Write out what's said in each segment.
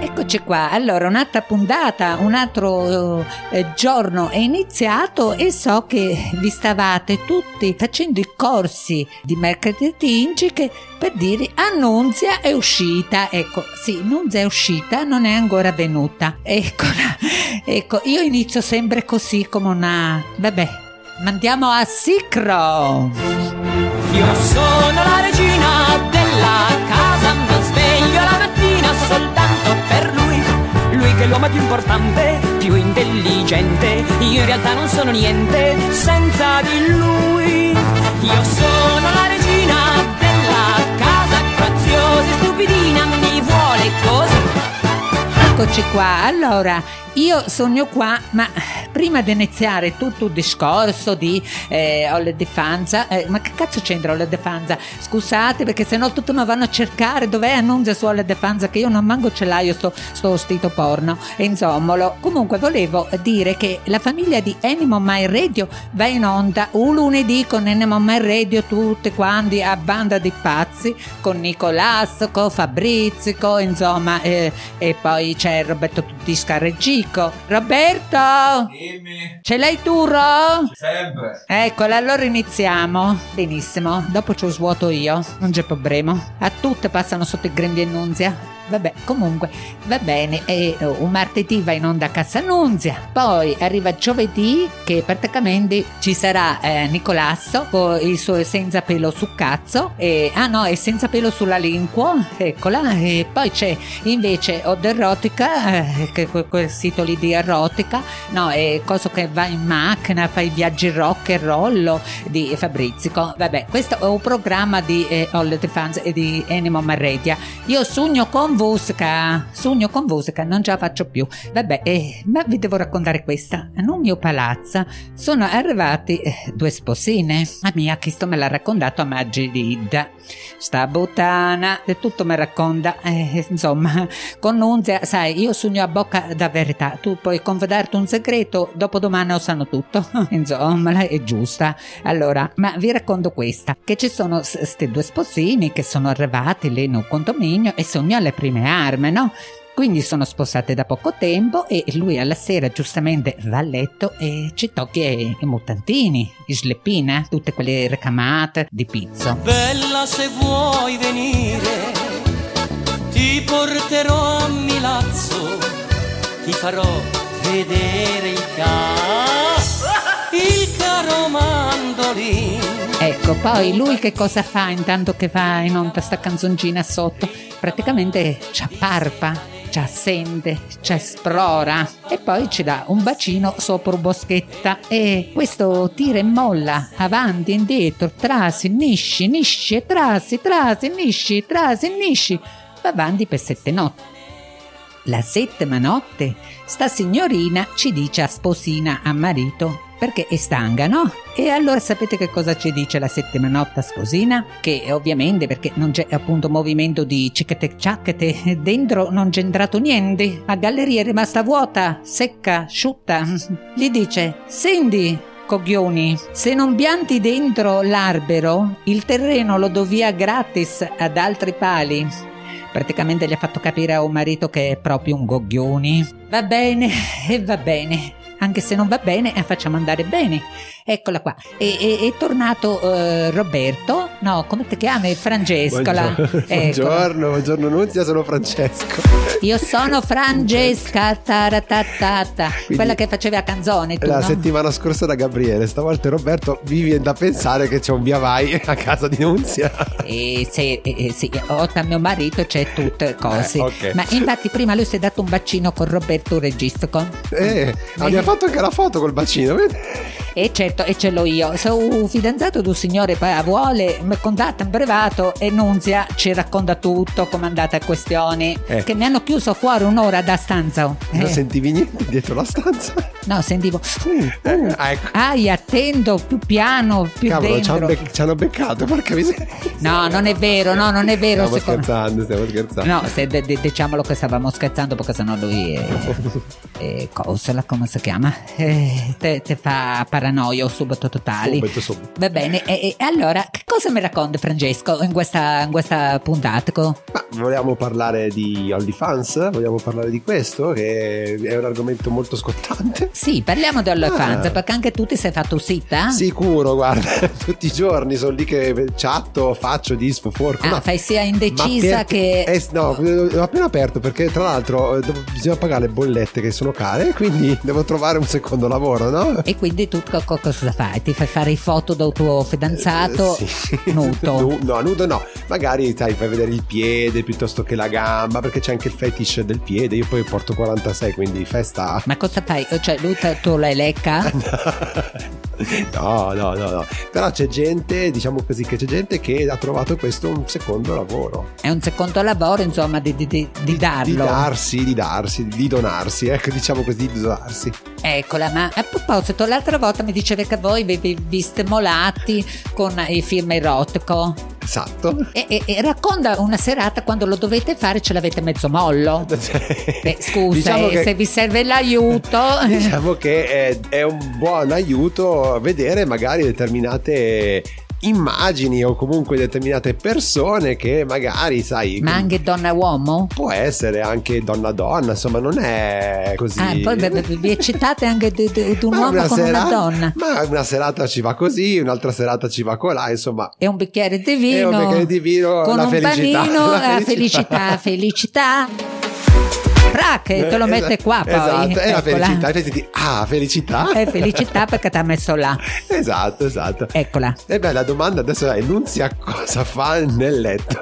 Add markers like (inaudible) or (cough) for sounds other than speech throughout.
Eccoci qua, allora un'altra puntata, un altro eh, giorno è iniziato e so che vi stavate tutti facendo i corsi di marketing che per dire Annunzia è uscita, ecco, sì, Annunzia è uscita, non è ancora venuta, eccola, (laughs) ecco, io inizio sempre così come una, vabbè, mandiamo a Sicro. Io sono la regina della soltanto per lui. Lui che è l'uomo più importante, più intelligente. Io in realtà non sono niente senza di lui. Io sono la regina della casa, graziosa e stupidina, mi vuole così. Eccoci qua, allora io sogno qua, ma prima di iniziare tutto il discorso di eh, Olle de Fanza, eh, ma che cazzo c'entra Olle de Fanza? Scusate perché sennò tutti mi vanno a cercare dov'è Annunzia su Olle de Fanza che io non manco ce l'ho, sto, sto stito porno, insomma. Comunque volevo dire che la famiglia di Animal My Radio va in onda un lunedì con Animal My Radio tutti quanti a banda di pazzi con Nicolas, con Fabrizio, insomma, eh, e poi c'è Roberto Tuttisca Reggico. Roberto! Dimmi. Ce l'hai tu, Ro? Sempre. Eccola, allora iniziamo. Benissimo, dopo ci svuoto io, non c'è problema. A tutte passano sotto il grembi e nunzia. Vabbè, comunque, va bene, e oh, un martedì va in onda a Casa Nunzia, poi arriva giovedì che praticamente ci sarà eh, Nicolasso con il suo senza pelo su cazzo, e, ah no, è senza pelo sulla lingua, eccola, e poi c'è invece Od Erotica, eh, che quel sito lì di erotica, no, è cosa che va in macchina, fa i viaggi rock e rollo di Fabrizio, vabbè, questo è un programma di eh, All the Fans e di Animal Marredia, io sogno con musica, sogno con musica, non ce la faccio più. Vabbè, eh, ma vi devo raccontare questa. Nel mio palazzo sono arrivati eh, due sposine. La mia, questo me l'ha raccontato a Magidida. Sta buttana, tutto mi racconta. (laughs) Eh, insomma, con Nunzia, sai, io sogno a bocca da verità. Tu puoi confidarti un segreto, dopodomani lo sanno tutto. (laughs) insomma, è giusta. Allora, ma vi racconto questa, che ci sono questi due sposini che sono arrivati lì in un condominio e sogno alle prime armi, no? Quindi sono sposate da poco tempo e lui alla sera giustamente va a letto e ci tocca i, mutantini, i sleppina, tutte quelle recamate di pizzo. Bella se vuoi venire, ti porterò a Milazzo, ti farò vedere il ca, il caro mandolino. Ecco, poi lui che cosa fa intanto che va in onda sta canzoncina sotto? Praticamente ci apparpa, ci assente, ci esplora. E poi ci dà un bacino sopra boschetta. E questo tira e molla, avanti, indietro, trasi, nisci, nisci, trasi, trasi, nisci, trasi, nisci, va avanti per sette notti. La settima notte, sta signorina ci dice a sposina a marito perché è stanca, no? E allora sapete che cosa ci dice la settima notte a sposina? Che ovviamente perché non c'è appunto movimento di cicchete ciacchete, dentro non c'è entrato niente, la galleria è rimasta vuota, secca, asciutta. Gli dice, senti, coglioni, se non pianti dentro l'albero, il terreno lo do via gratis ad altri pali. Praticamente gli ha fatto capire a un marito che è proprio un coglioni. Va bene, e (laughs) va bene. Anche se non va bene, eh, facciamo andare bene. Eccola qua. E, e- è tornato eh, Roberto. No, come ti chiami? Francesco. Buongiorno, (laughs) buongiorno, buongiorno Nunzia, sono Francesco. Io sono Francesca taratatata, quella che faceva canzone tu, La no? settimana scorsa da Gabriele, stavolta Roberto mi viene da pensare che c'è un via vai a casa di Nunzia. E se, e- e sì, oltre a mio marito c'è tutte cose. Eh, ok. Ma infatti prima lui si è dato un bacino con Roberto Registro. Eh, abbiamo fatto anche la foto col bacino, vedi? E certo, e ce l'ho io. Sono fidanzato di un signore vuole, mi contatta in privato e Nunzia ci racconta tutto, come è andata a questioni. Eh. Che mi hanno chiuso fuori un'ora da stanza. Non Eh, sentivi niente dietro la stanza? no, sentivo. Eh, ah, ecco. Ai, attendo, più piano, più Cavolo, ci hanno, dentro. ci hanno beccato, porca miseria. No, non è vero, no, non è vero. Stiamo secondo- scherzando, stiamo scherzando. No, se de- de- diciamolo che stavamo scherzando perché sennò lui è, (laughs) è cosa, come si chiama? Eh, te, te fa paranoia subito totali. Subito, subito. Va bene, e, e allora che cosa mi racconti Francesco in questa, in questa puntata? Ma vogliamo parlare di OnlyFans? Vogliamo parlare di questo? Che è un argomento molto scottante. Sì, parliamo di OnlyFans Ah. perché anche tu ti sei fatto uscita? Sicuro, guarda, (laughs) tutti i giorni sono lì che chatto, faccio, disfo, forco. Ah, ma- fai sia indecisa perché- che... eh, no, l'ho appena aperto perché tra l'altro eh, devo- bisogna pagare le bollette che sono care, quindi (laughs) devo trovare un secondo lavoro, no? E quindi tu co- co- cosa fai? Ti fai fare i foto del tuo fidanzato Eh, sì. (laughs) nudo? Nu- no, nudo no. Magari sai, fai vedere il piede piuttosto che la gamba, perché c'è anche il fetish del piede. Io poi porto 46, quindi festa. Ma cosa fai? Cioè lui tu l'hai lecca? (laughs) No, no, no, no. Però c'è gente, diciamo così, che c'è gente che ha trovato questo un secondo lavoro. È un secondo lavoro, insomma, di, di- di- di darlo. Di darsi, di darsi, di donarsi, ecco, diciamo così, di donarsi. Eccola, ma a proposito, l'altra volta mi dicevi che voi vi, vi, vi stimolati con i film erotico. Esatto. E, e- e racconta una serata quando lo dovete fare ce l'avete mezzo mollo. (laughs) Eh, scusa, Diciamo eh, che- se vi serve l'aiuto. (laughs) Diciamo che è, è un buon aiuto vedere magari determinate immagini o comunque determinate persone che magari, sai, Ma anche donna uomo? può essere anche donna donna, insomma, non è così. Ah, poi vi- vi vi eccitate anche di, di- di un uomo con sera- una donna. Ma una serata ci va così, un'altra serata ci va colà, insomma. E un bicchiere di vino. E un bicchiere di vino, Con la un felicità, panino, la la felicità. felicità, felicità. (laughs) Fra che te lo Eh, mette qua poi. Esatto, è la Eccola. felicità. E senti, ah, felicità. È felicità perché ti ha messo là. (laughs) esatto, esatto. Eccola. E beh, la domanda adesso è: Nunzia cosa fa nel letto?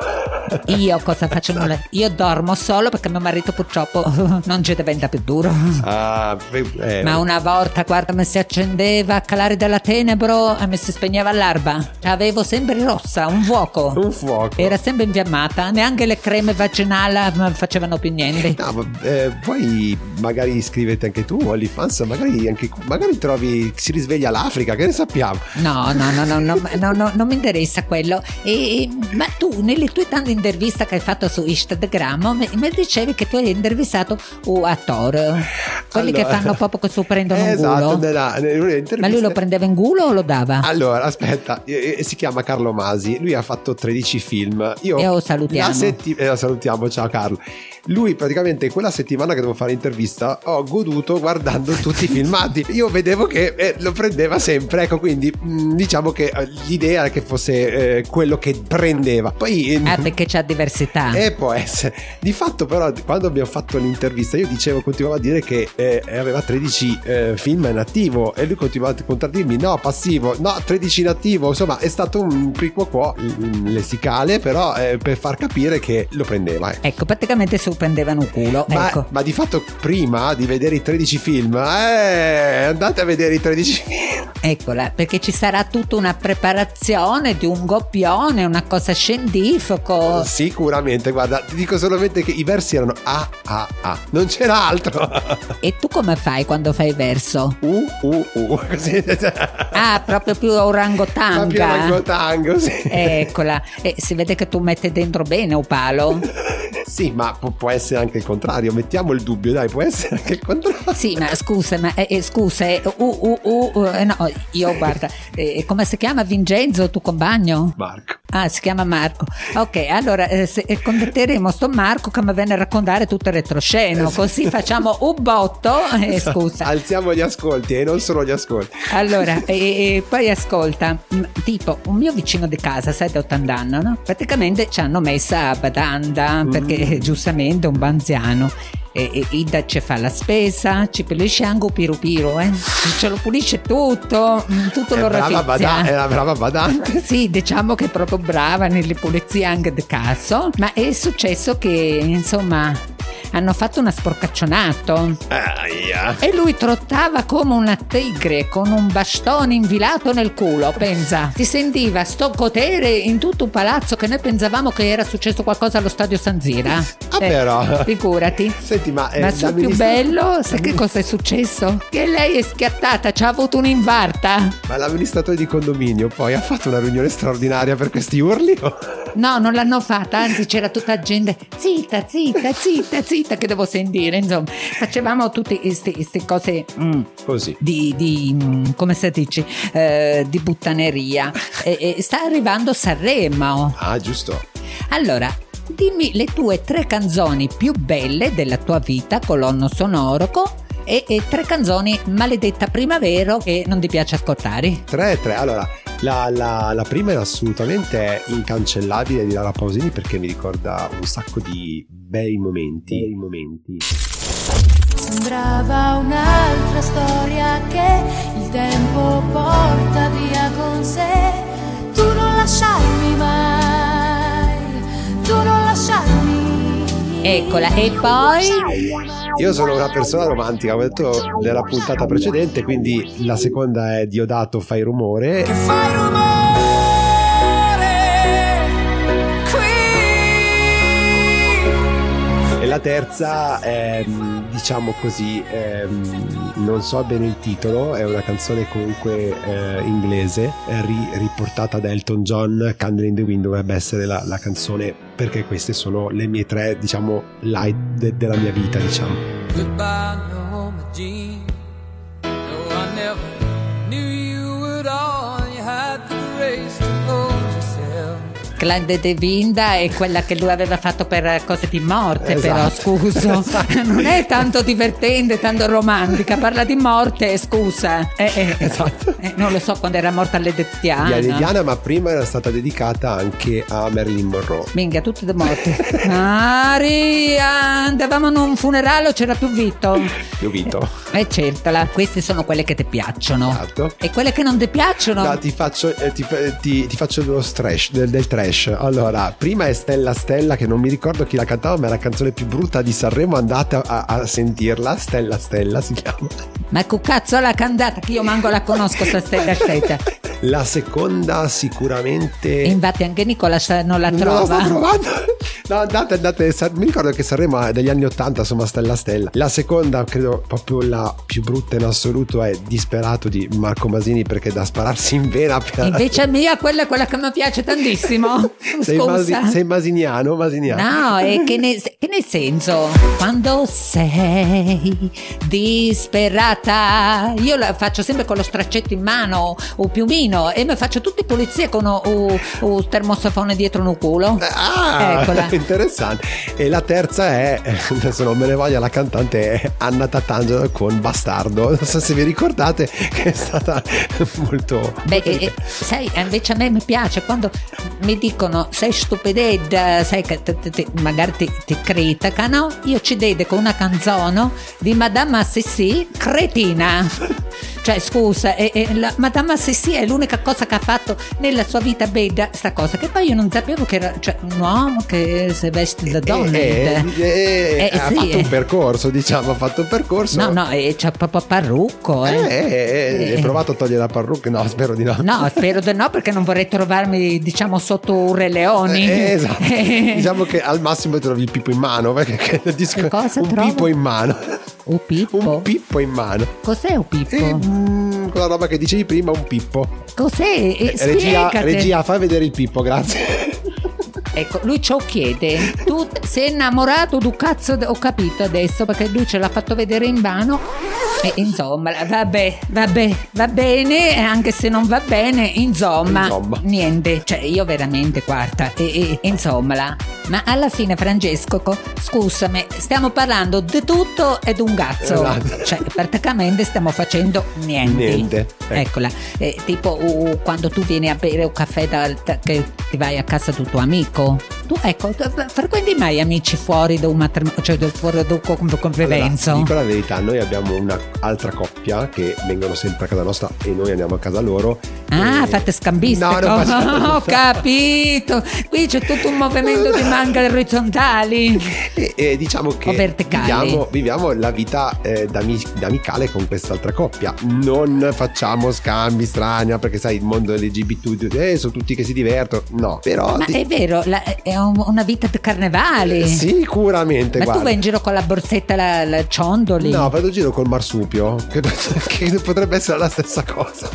(laughs) Io cosa faccio? nel letto? Io dormo solo perché mio marito purtroppo (laughs) non ci diventa più duro. Ah, eh, Ma una volta, guarda, mi si accendeva a calare della tenebro e mi si spegneva l'alba. Avevo sempre rossa, un fuoco. un fuoco. Era sempre infiammata, neanche le creme vaginali facevano più niente. No, eh, poi magari iscrivete anche tu OnlyFans, magari, anche, magari trovi, si risveglia l'Africa, che ne sappiamo? No, no, no, no, no, no, no, non mi interessa quello. E- ma tu, nelle tue tante interviste che hai fatto su Instagram, mi, mi dicevi che tu hai intervistato un attore, quelli che Allora- fanno proprio che su prendono esatto, culo. nella- in una Ma lui lo prendeva in culo o lo dava? Allora, aspetta, si chiama Carlo Masi, lui ha fatto 13 film. Io E lo salutiamo. La setti- eh, salutiamo, ciao Carlo. Lui praticamente quella settimana che devo fare intervista ho goduto guardando tutti i filmati. Io vedevo che eh, lo prendeva sempre, ecco, quindi mh, diciamo che eh, l'idea era che fosse eh, quello che prendeva. Poi eh, Ah, perché c'ha diversità. eh, può essere. Di fatto, però, quando abbiamo fatto l'intervista, io dicevo, continuavo a dire che eh, aveva 13 eh, film in attivo e lui continuava a contraddirmi: no, passivo, no, 13 in attivo. Insomma, è stato un quid quo quo mm, lessicale, però per far capire che lo prendeva. eh. Ecco, praticamente su prendevano un culo. Ma, ecco. ma di fatto, prima di vedere i 13 film, eh, andate a vedere i 13 film. Eccola, perché ci sarà tutta una preparazione di un goppione, una cosa scientifico. Sicuramente, guarda, ti dico solamente che i versi erano A, A, A, non c'era altro. E tu come fai quando fai verso? U, U, U, così. Ah, proprio più orangotanga. Ma più rangotango, sì. Eccola, e si vede che tu metti dentro bene un palo. Sì, ma pu- può essere anche il contrario. Mettiamo il dubbio, dai, può essere anche il contrario. Sì, ma scusa, ma eh, eh, scusa, eh, uh, uh, uh, eh, no, io guarda, eh, come si chiama Vincenzo, tuo compagno? Marco. Ah, si chiama Marco. Ok, allora eh, se, eh, contatteremo sto Marco che mi viene a raccontare tutto il retrosceno, così facciamo (laughs) un botto. eh, scusa. Alziamo gli ascolti e non solo gli ascolti. Allora, (laughs) e, e poi ascolta, mm, tipo un mio vicino di casa, 7-80 anni, no? praticamente ci hanno messa a badanda perché eh, giustamente è un banziano. E, e Ida ci fa la spesa, ci pulisce anche un piru piru, eh? ce lo pulisce tutto, mm, tutto È lo brava, bada- è una brava badante. (laughs) sì, diciamo che è proprio brava nelle pulizie anche di caso, ma è successo che insomma hanno fatto una sporcaccionato. Aia. E lui trottava come una tigre con un bastone infilato nel culo, pensa. Si sentiva sto potere in tutto un palazzo che noi pensavamo che era successo qualcosa allo stadio San Zira. Ah, però. Figurati. Senti, ma, eh, Ma sul più bello, sai che cosa è successo? Che lei è schiattata, ci ha avuto un'invarta. Ma l'amministratore di condominio poi ha fatto una riunione straordinaria per questi urli? No, non l'hanno fatta, anzi c'era tutta gente, zitta, zitta, zitta, (laughs) zitta, che devo sentire, insomma. Facevamo tutte queste cose mm, Così. di, di, mm, come si dice, Eh, di buttaneria. E- e sta arrivando Sanremo. Ah, giusto. Allora, dimmi le tue tre canzoni più belle della tua vita, colonno sonoro, e, e tre canzoni maledetta primavera che non ti piace ascoltare. 3 3. Allora, la, la- la prima è assolutamente incancellabile di Lara Pausini perché mi ricorda un sacco di bei momenti. Bei momenti. Sembrava un'altra storia che il tempo porta via con sé. Tu non lasciarmi mai, tu non lasciarmi. Eccola, e poi... Io sono una persona romantica, ho detto nella puntata precedente, quindi la seconda è Diodato Fai rumore. Fai rumore terza è, mh, diciamo così, ehm, non so bene il titolo, è una canzone comunque eh, inglese, è ri- riportata da Elton John, Candle in the Wind dovrebbe essere la, la canzone perché queste sono le mie tre, diciamo, light de- della mia vita, diciamo. Goodbye, Clan de Vinda è quella che lui aveva fatto per cose di morte, però Esatto. scusa. (laughs) Esatto. Non è tanto divertente, tanto romantica, parla di morte, scusa. Eh, eh, Esatto. eh, non lo so quando era morta. Di Diana, ma prima era stata dedicata anche a Marilyn Monroe. Minchia, tutte le morte. (laughs) Maria, andavamo a un funerale c'era più Vito? Io Vito. E certala, queste sono quelle che ti piacciono. Esatto. E quelle che non ti piacciono? No, ti faccio, eh, ti, ti- ti faccio dello trash, del, del trash. Allora, prima è Stella Stella, che non mi ricordo chi la cantava, ma è la canzone più brutta di Sanremo. Andate a, a sentirla. Stella Stella si chiama. Ma che cazzo l'ha cantata? Che io manco la conosco sta stella stessa. (laughs) La seconda, sicuramente. E infatti anche Nicola non la Non la trova. sto trovando. (laughs) No, andate, andate. Mi ricordo che Sanremo è degli anni 80, insomma, Stella Stella. La seconda, credo proprio la più brutta in assoluto, è Disperato di Marco Masini perché da spararsi in vena per. Invece a mia quella è quella che mi piace tantissimo. (laughs) sei, masi- sei masiniano, masiniano. No, è che, ne- che nel senso, quando sei disperata, io la faccio sempre con lo straccetto in mano, o piumino, e mi faccio tutte pulizie con un termosafone dietro un culo. Ah, Eccola. (laughs) interessante. E la terza è, (laughs) adesso non me ne voglia la cantante, è Anna Tatangelo con Bastardo. Non so se vi ricordate che è stata (laughs) molto... Beh, molto eh, eh, sai, invece a me mi piace quando mi dicono sei stupidetta, sai che te- te- te- magari ti, ti criticano, io ci dedico una canzone di Madame Assisi, cretina. (laughs) Cioè, scusa, eh, eh, la Madame Assisi è l'unica cosa che ha fatto nella sua vita bella, sta cosa, che poi io non sapevo che era cioè, un uomo che si veste da donna. Eh, eh, eh, Eh, ha sì, fatto eh. un percorso, diciamo, ha fatto un percorso. No, no, e c'ha proprio parrucco, Eh, eh. eh, eh, Eh. hai provato a togliere la parrucca? No, spero di no. No, spero di no, perché non vorrei trovarmi, diciamo, sotto un Re Leoni. Eh, esatto. (laughs) diciamo che al massimo trovi il pippo in mano perché che il disco- Che cosa un trovo? pippo in mano Un pippo? un pippo in mano Cos'è un pippo? e, mm, quella roba che dicevi prima un pippo Cos'è? Eh, regia, regia fai vedere il pippo grazie Ecco, lui ciò chiede. Tu sei innamorato du cazzo? Ho capito adesso perché lui ce l'ha fatto vedere in vano. E insomma, vabbè, vabbè, va bene, anche se non va bene, insomma, Insomma. niente. Cioè, io veramente, guarda, e, e- insomma, ma alla fine, Francesco, co- scusami, stiamo parlando di tutto ed un cazzo. Esatto. Cioè, praticamente stiamo facendo niente. Niente, ecco. Eccola, Eh, tipo uh, quando tu vieni a bere un caffè dal- da- che ti vai a casa del tuo amico. people. Tu ecco, frequenti mai amici fuori da un matrimonio, cioè da fuori da un co- convivenza? Allora, dico la verità, noi abbiamo un'altra coppia che vengono sempre a casa nostra e noi andiamo a casa loro. Ah, E- fate scambiste. No, non facciamo- (laughs) Ho capito. Qui c'è tutto un movimento di manga (laughs) orizzontali. E, e diciamo che O verticali. viviamo, viviamo la vita eh, d'ami- d'amicale con quest'altra coppia. Non facciamo scambi strani, no, perché sai, il mondo LGBT, eh, sono tutti che si divertono. No, però. Ma ti- è vero, la- è un- una vita di carnevali. Sicuramente, Ma guarda. tu vai in giro con la borsetta, la, la ciondoli? No, vado in giro col marsupio, che, (laughs) che potrebbe essere la stessa cosa.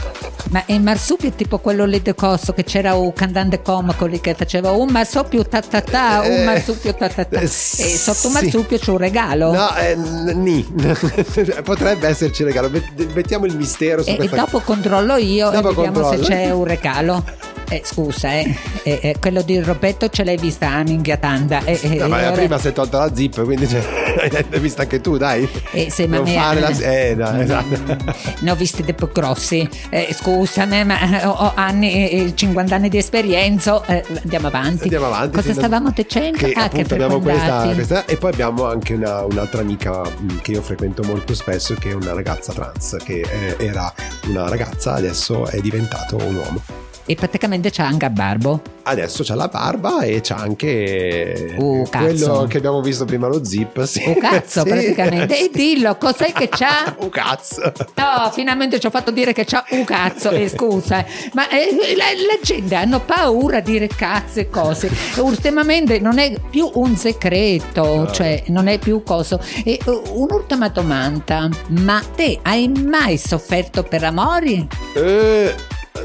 Ma il marsupio è tipo quello lì di coso che c'era un cantante comico lì che faceva un marsupio ta ta ta, un Eh, marsupio ta ta ta. eh, E sotto sì. un marsupio c'è un regalo. No, eh, ni. (laughs) potrebbe esserci regalo. Met- Mettiamo il mistero su E, e dopo controllo io Dopo e vediamo controllo. se c'è un regalo. (laughs) Eh, scusa, eh, eh, eh, quello di Roberto ce l'hai vista a minchia tanda. Eh, eh, No, ma ora- prima si è tolta la zip, quindi cioè, (laughs) l'hai vista anche tu, dai. Eh, ma non fare la. Eh, no, esatto. ne ho visti dei più grossi. Scusami, ma ho, anni, eh, 50 anni di esperienza. Andiamo avanti. Andiamo avanti. Cosa stavamo dicendo? Che ah, che abbiamo questa, questa- E poi abbiamo anche una- un'altra amica mh, che io frequento molto spesso, che è una ragazza trans, che era una ragazza, adesso è diventato un uomo. E praticamente c'è anche a Barbo. Adesso c'ha la barba e c'ha anche Uh, quello che abbiamo visto prima, lo zip. Sì. Un cazzo, (laughs) Sì. praticamente. E dillo, cos'è che c'ha? (laughs) Un cazzo. No, finalmente ci ho fatto dire che c'ha un cazzo, eh, scusa. Ma eh, la, la gente hanno paura di dire cazzo e cose. Ultimamente non è più un segreto, No. cioè non è più coso. E uh, un'ultima domanda, ma te hai mai sofferto per amori? Eh,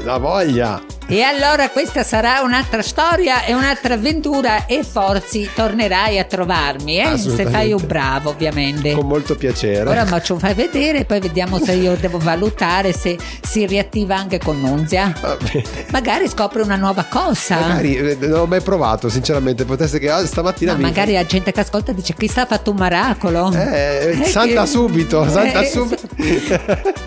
la voglia. E allora questa sarà un'altra storia e un'altra avventura e forse tornerai a trovarmi, eh? se fai un bravo ovviamente. Con molto piacere. Ora ma lo fai vedere e poi vediamo se io devo valutare se si riattiva anche con Nunzia. Bene. Magari scopre una nuova cosa. Magari eh, non l'ho mai provato, sinceramente. Potesse che ah, stamattina No, mi. magari la gente che ascolta dice chissà ha fatto un miracolo. Eh, Eh, salta che- subito, salta Eh, subito.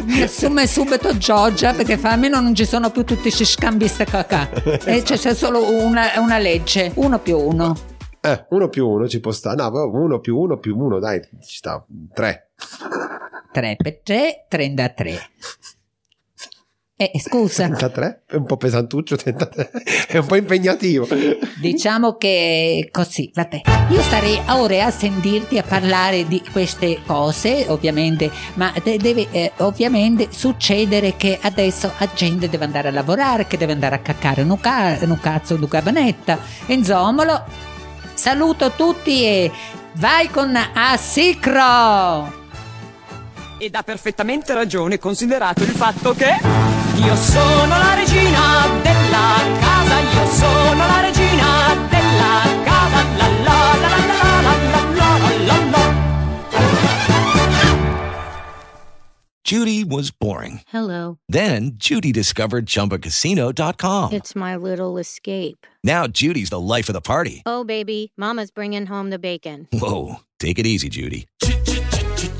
Mi (laughs) assume subito Giorgia perché fa almeno non ci sono più tutti questi scambiste cacà. (laughs) E c'è, c'è solo una, una legge, uno più uno. Eh, uno più uno ci può stare. No, uno più uno più uno, dai, ci sta. Tre. 3 per 3, 33. Eh, scusa, 33? È un po' pesantuccio, 33. È un po' impegnativo. diciamo che così, vabbè. Io starei ore a sentirti a parlare di queste cose, ovviamente, ma de- deve eh, ovviamente succedere che adesso la gente deve andare a lavorare, che deve andare a caccare un, ca- un cazzo di cabanetta. Insomma, saluto tutti e vai con Assicro! Ed ha perfettamente ragione considerato il fatto che io sono la regina della casa, io sono la regina della casa, la la la la la la la la la la. Judy was boring. Hello. Then Judy discovered ChumbaCasino.com. It's my little escape. Now Judy's the life of the party. Oh, baby, Mama's bringing home the bacon. Whoa, take it easy, Judy.